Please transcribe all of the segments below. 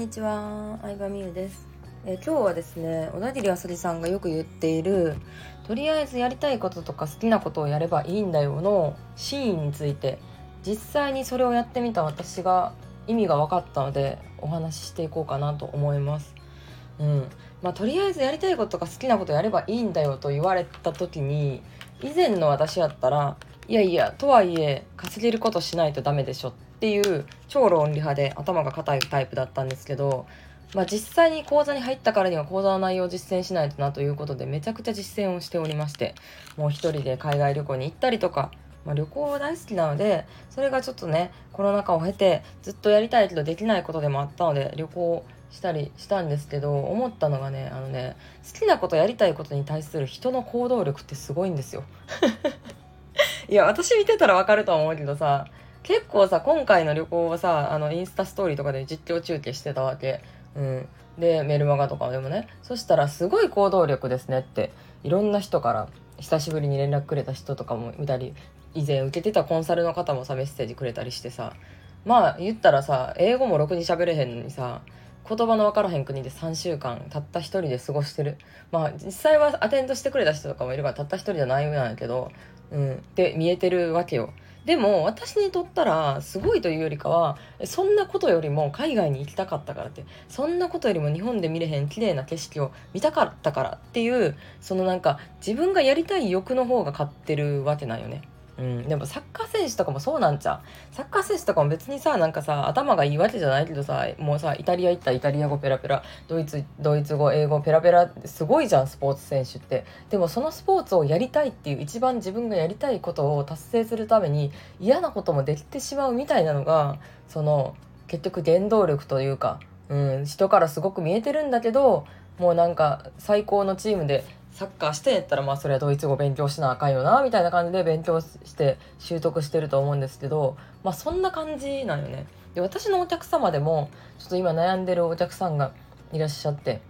にちは、相葉美優です。え今日はですね、小田切あさりさんがよく言っている、とりあえずやりたいこととか好きなことをやればいいんだよの真意について、実際にそれをやってみた私が意味が分かったので、お話ししていこうかなと思います。うん。まあ、とりあえずやりたいこととか好きなことやればいいんだよと言われた時に、以前の私やったら、いやいや、とはいえ、稼げることしないとダメでしょってていう超論理派で頭が硬いタイプだったんですけど、まあ、実際に講座に入ったからには講座の内容を実践しないとなということでめちゃくちゃ実践をしておりましてもう一人で海外旅行に行ったりとか、まあ、旅行は大好きなのでそれがちょっとねコロナ禍を経てずっとやりたいけどできないことでもあったので旅行したりしたんですけど思ったのがねあのね好きなことやりたいことに対する人の行動力ってすごいんですよ。いや私見てたらわかるとは思うけどさ結構さ今回の旅行はさあのインスタストーリーとかで実況中継してたわけ。うん、でメルマガとかでもね。そしたらすごい行動力ですねっていろんな人から久しぶりに連絡くれた人とかも見たり以前受けてたコンサルの方もさメッセージくれたりしてさまあ言ったらさ英語もろくに喋れへんのにさ言葉の分からへん国で3週間たった一人で過ごしてる。まあ実際はアテンドしてくれた人とかもいるからたった一人じゃないようなんやけどうん。って見えてるわけよ。でも私にとったらすごいというよりかはそんなことよりも海外に行きたかったからってそんなことよりも日本で見れへん綺麗な景色を見たかったからっていうそのなんか自分がやりたい欲の方が勝ってるわけなんよね。うん、でもサッカー選手とかもそうなんちゃう。サッカー選手とかも別にさなんかさ頭がいいわけじゃないけどさもうさイタリア行ったらイタリア語ペラペラドイツドイツ語英語ペラペラすごいじゃんスポーツ選手って。でもそのスポーツをやりたいっていう一番自分がやりたいことを達成するために嫌なこともできてしまうみたいなのがその結局原動力というか、うん、人からすごく見えてるんだけどもうなんか最高のチームでサッカーしてやったらまあそれはドイツ語勉強しなあかんよなみたいな感じで勉強して習得してると思うんですけどまあそんな感じなんよね。で私のお客様でもちょっと今悩んでるお客さんがいらっしゃって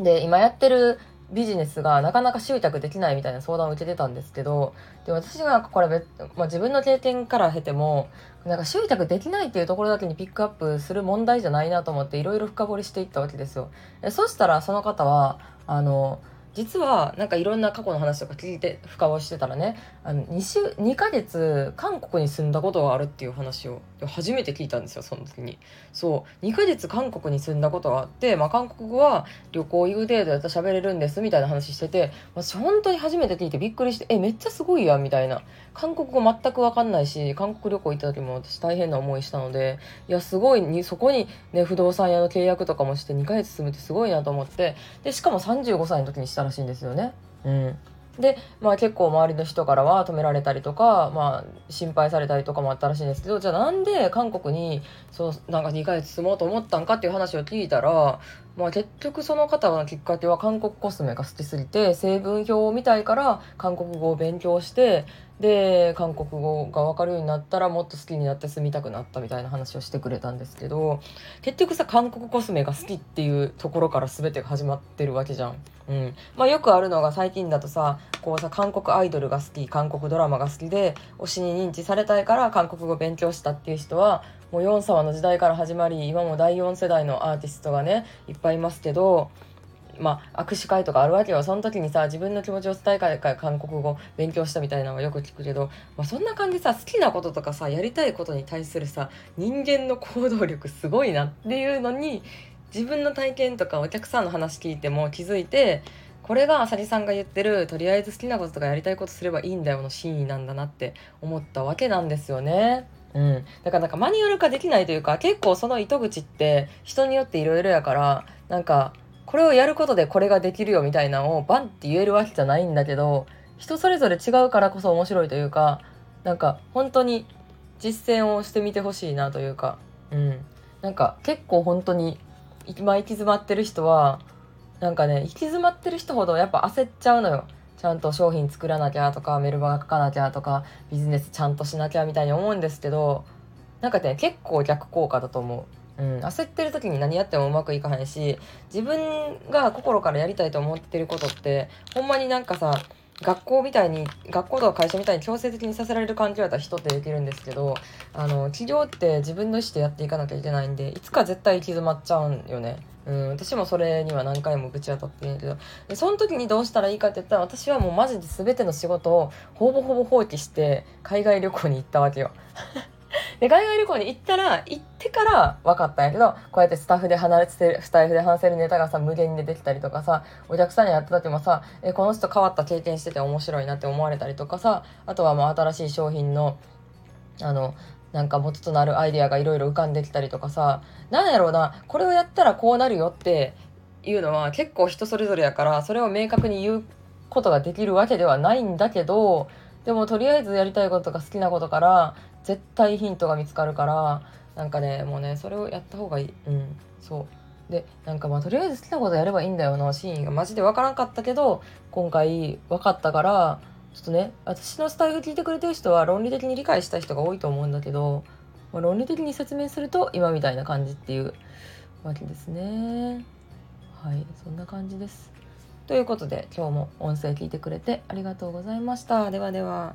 で今やってるビジネスがなかなか集客できないみたいな相談を受けてたんですけどで私がこれ、まあ、自分の経験から経てもなんか集客できないっていうところだけにピックアップする問題じゃないなと思っていろいろ深掘りしていったわけですよ。でそしたらその方はあの実はなんかいろんな過去の話とか聞いて深掘りしてたらねあの 2, 週2ヶ月韓国に住んだことがあるっていう話を初めて聞いたんですよその時に。そう。2ヶ月韓国に住んだことがあって、まあ、韓国語は旅行行く程度やったら喋れるんですみたいな話してて私本当に初めて聞いてびっくりしてえめっちゃすごいやみたいな。韓国語全く分かんないし韓国旅行行った時も私大変な思いしたのでいやすごいにそこにね不動産屋の契約とかもして2ヶ月住むってすごいなと思ってでしかも35歳の時にしたらしいんですよね。うんで、まあ、結構周りの人からは止められたりとか、まあ、心配されたりとかもあったらしいんですけどじゃあなんで韓国にそうなんか2ヶ月住もうと思ったんかっていう話を聞いたら、まあ、結局その方のきっかけは韓国コスメが好きすぎて成分表を見たいから韓国語を勉強してで韓国語が分かるようになったらもっと好きになって住みたくなったみたいな話をしてくれたんですけど結局さ韓国コスメが好きっていうところから全てが始まってるわけじゃん。うんまあ、よくあるのが最近だとさこうさ韓国アイドルが好き韓国ドラマが好きで推しに認知されたいから韓国語勉強したっていう人はもうヨン様の時代から始まり今も第4世代のアーティストがねいっぱいいますけどまあ、握手会とかあるわけよその時にさ自分の気持ちを伝えたいから韓国語勉強したみたいなのはよく聞くけど、まあ、そんな感じさ好きなこととかさやりたいことに対するさ人間の行動力すごいなっていうのに自分の体験とかお客さんの話聞いても気づいてこれがあさりさんが言ってるとりあえず好きなこととかやりたいことすればいいんだよの真意なんだなって思ったわけなんですよね。うん、だからなんかマニュアル化できないというか結構その糸口って人によっていろいろやからなんかこれをやることでこれができるよみたいなのをバンって言えるわけじゃないんだけど人それぞれ違うからこそ面白いというかなんか本当に実践をしてみてほしいなというかうん。なんか結構本当に今行き詰まってる人はなんかね行き詰まってる人ほどやっぱ焦っちゃうのよ。ちゃんと商品作らなきゃとかメルマガ書かなきゃとかビジネスちゃんとしなきゃみたいに思うんですけどなんかね結構逆効果だと思う。うん、焦ってる時に何やってもうまくいかへんし自分が心からやりたいと思ってることってほんまになんかさ学校みたいに学校とか会社みたいに強制的にさせられる環境だったら人ってできるんですけどあの企業って自分の意思でやっていかなきゃいけないんでいつか絶対行き詰まっちゃうんよね。うん、私もそれには何回もぶち当たってるんけどその時にどうしたらいいかって言ったら私はもうマジで全ての仕事をほぼほぼ放棄して海外旅行に行ったわけよ。で海外旅行に行ったら行ってから分かったんやけどこうやってスタッフで離れてるスタイフで話せるネタがさ無限に出てきたりとかさお客さんに会った時もさえこの人変わった経験してて面白いなって思われたりとかさあとはもう新しい商品のあのなんか元となるアイデアがいろいろ浮かんできたりとかさなんやろうなこれをやったらこうなるよっていうのは結構人それぞれやからそれを明確に言うことができるわけではないんだけどでもとりあえずやりたいこととか好きなことから絶対ヒントが見つかるからなんかねもうねそれをやった方がいい。うんそう。でなんかまあとりあえず好きなことやればいいんだよなシーンが。マジで分からんかったけど今回分かったからちょっとね私のスタイル聞いてくれてる人は論理的に理解した人が多いと思うんだけど、まあ、論理的に説明すると今みたいな感じっていうわけですね。はいそんな感じです。ということで今日も音声聞いてくれてありがとうございました。ではでは。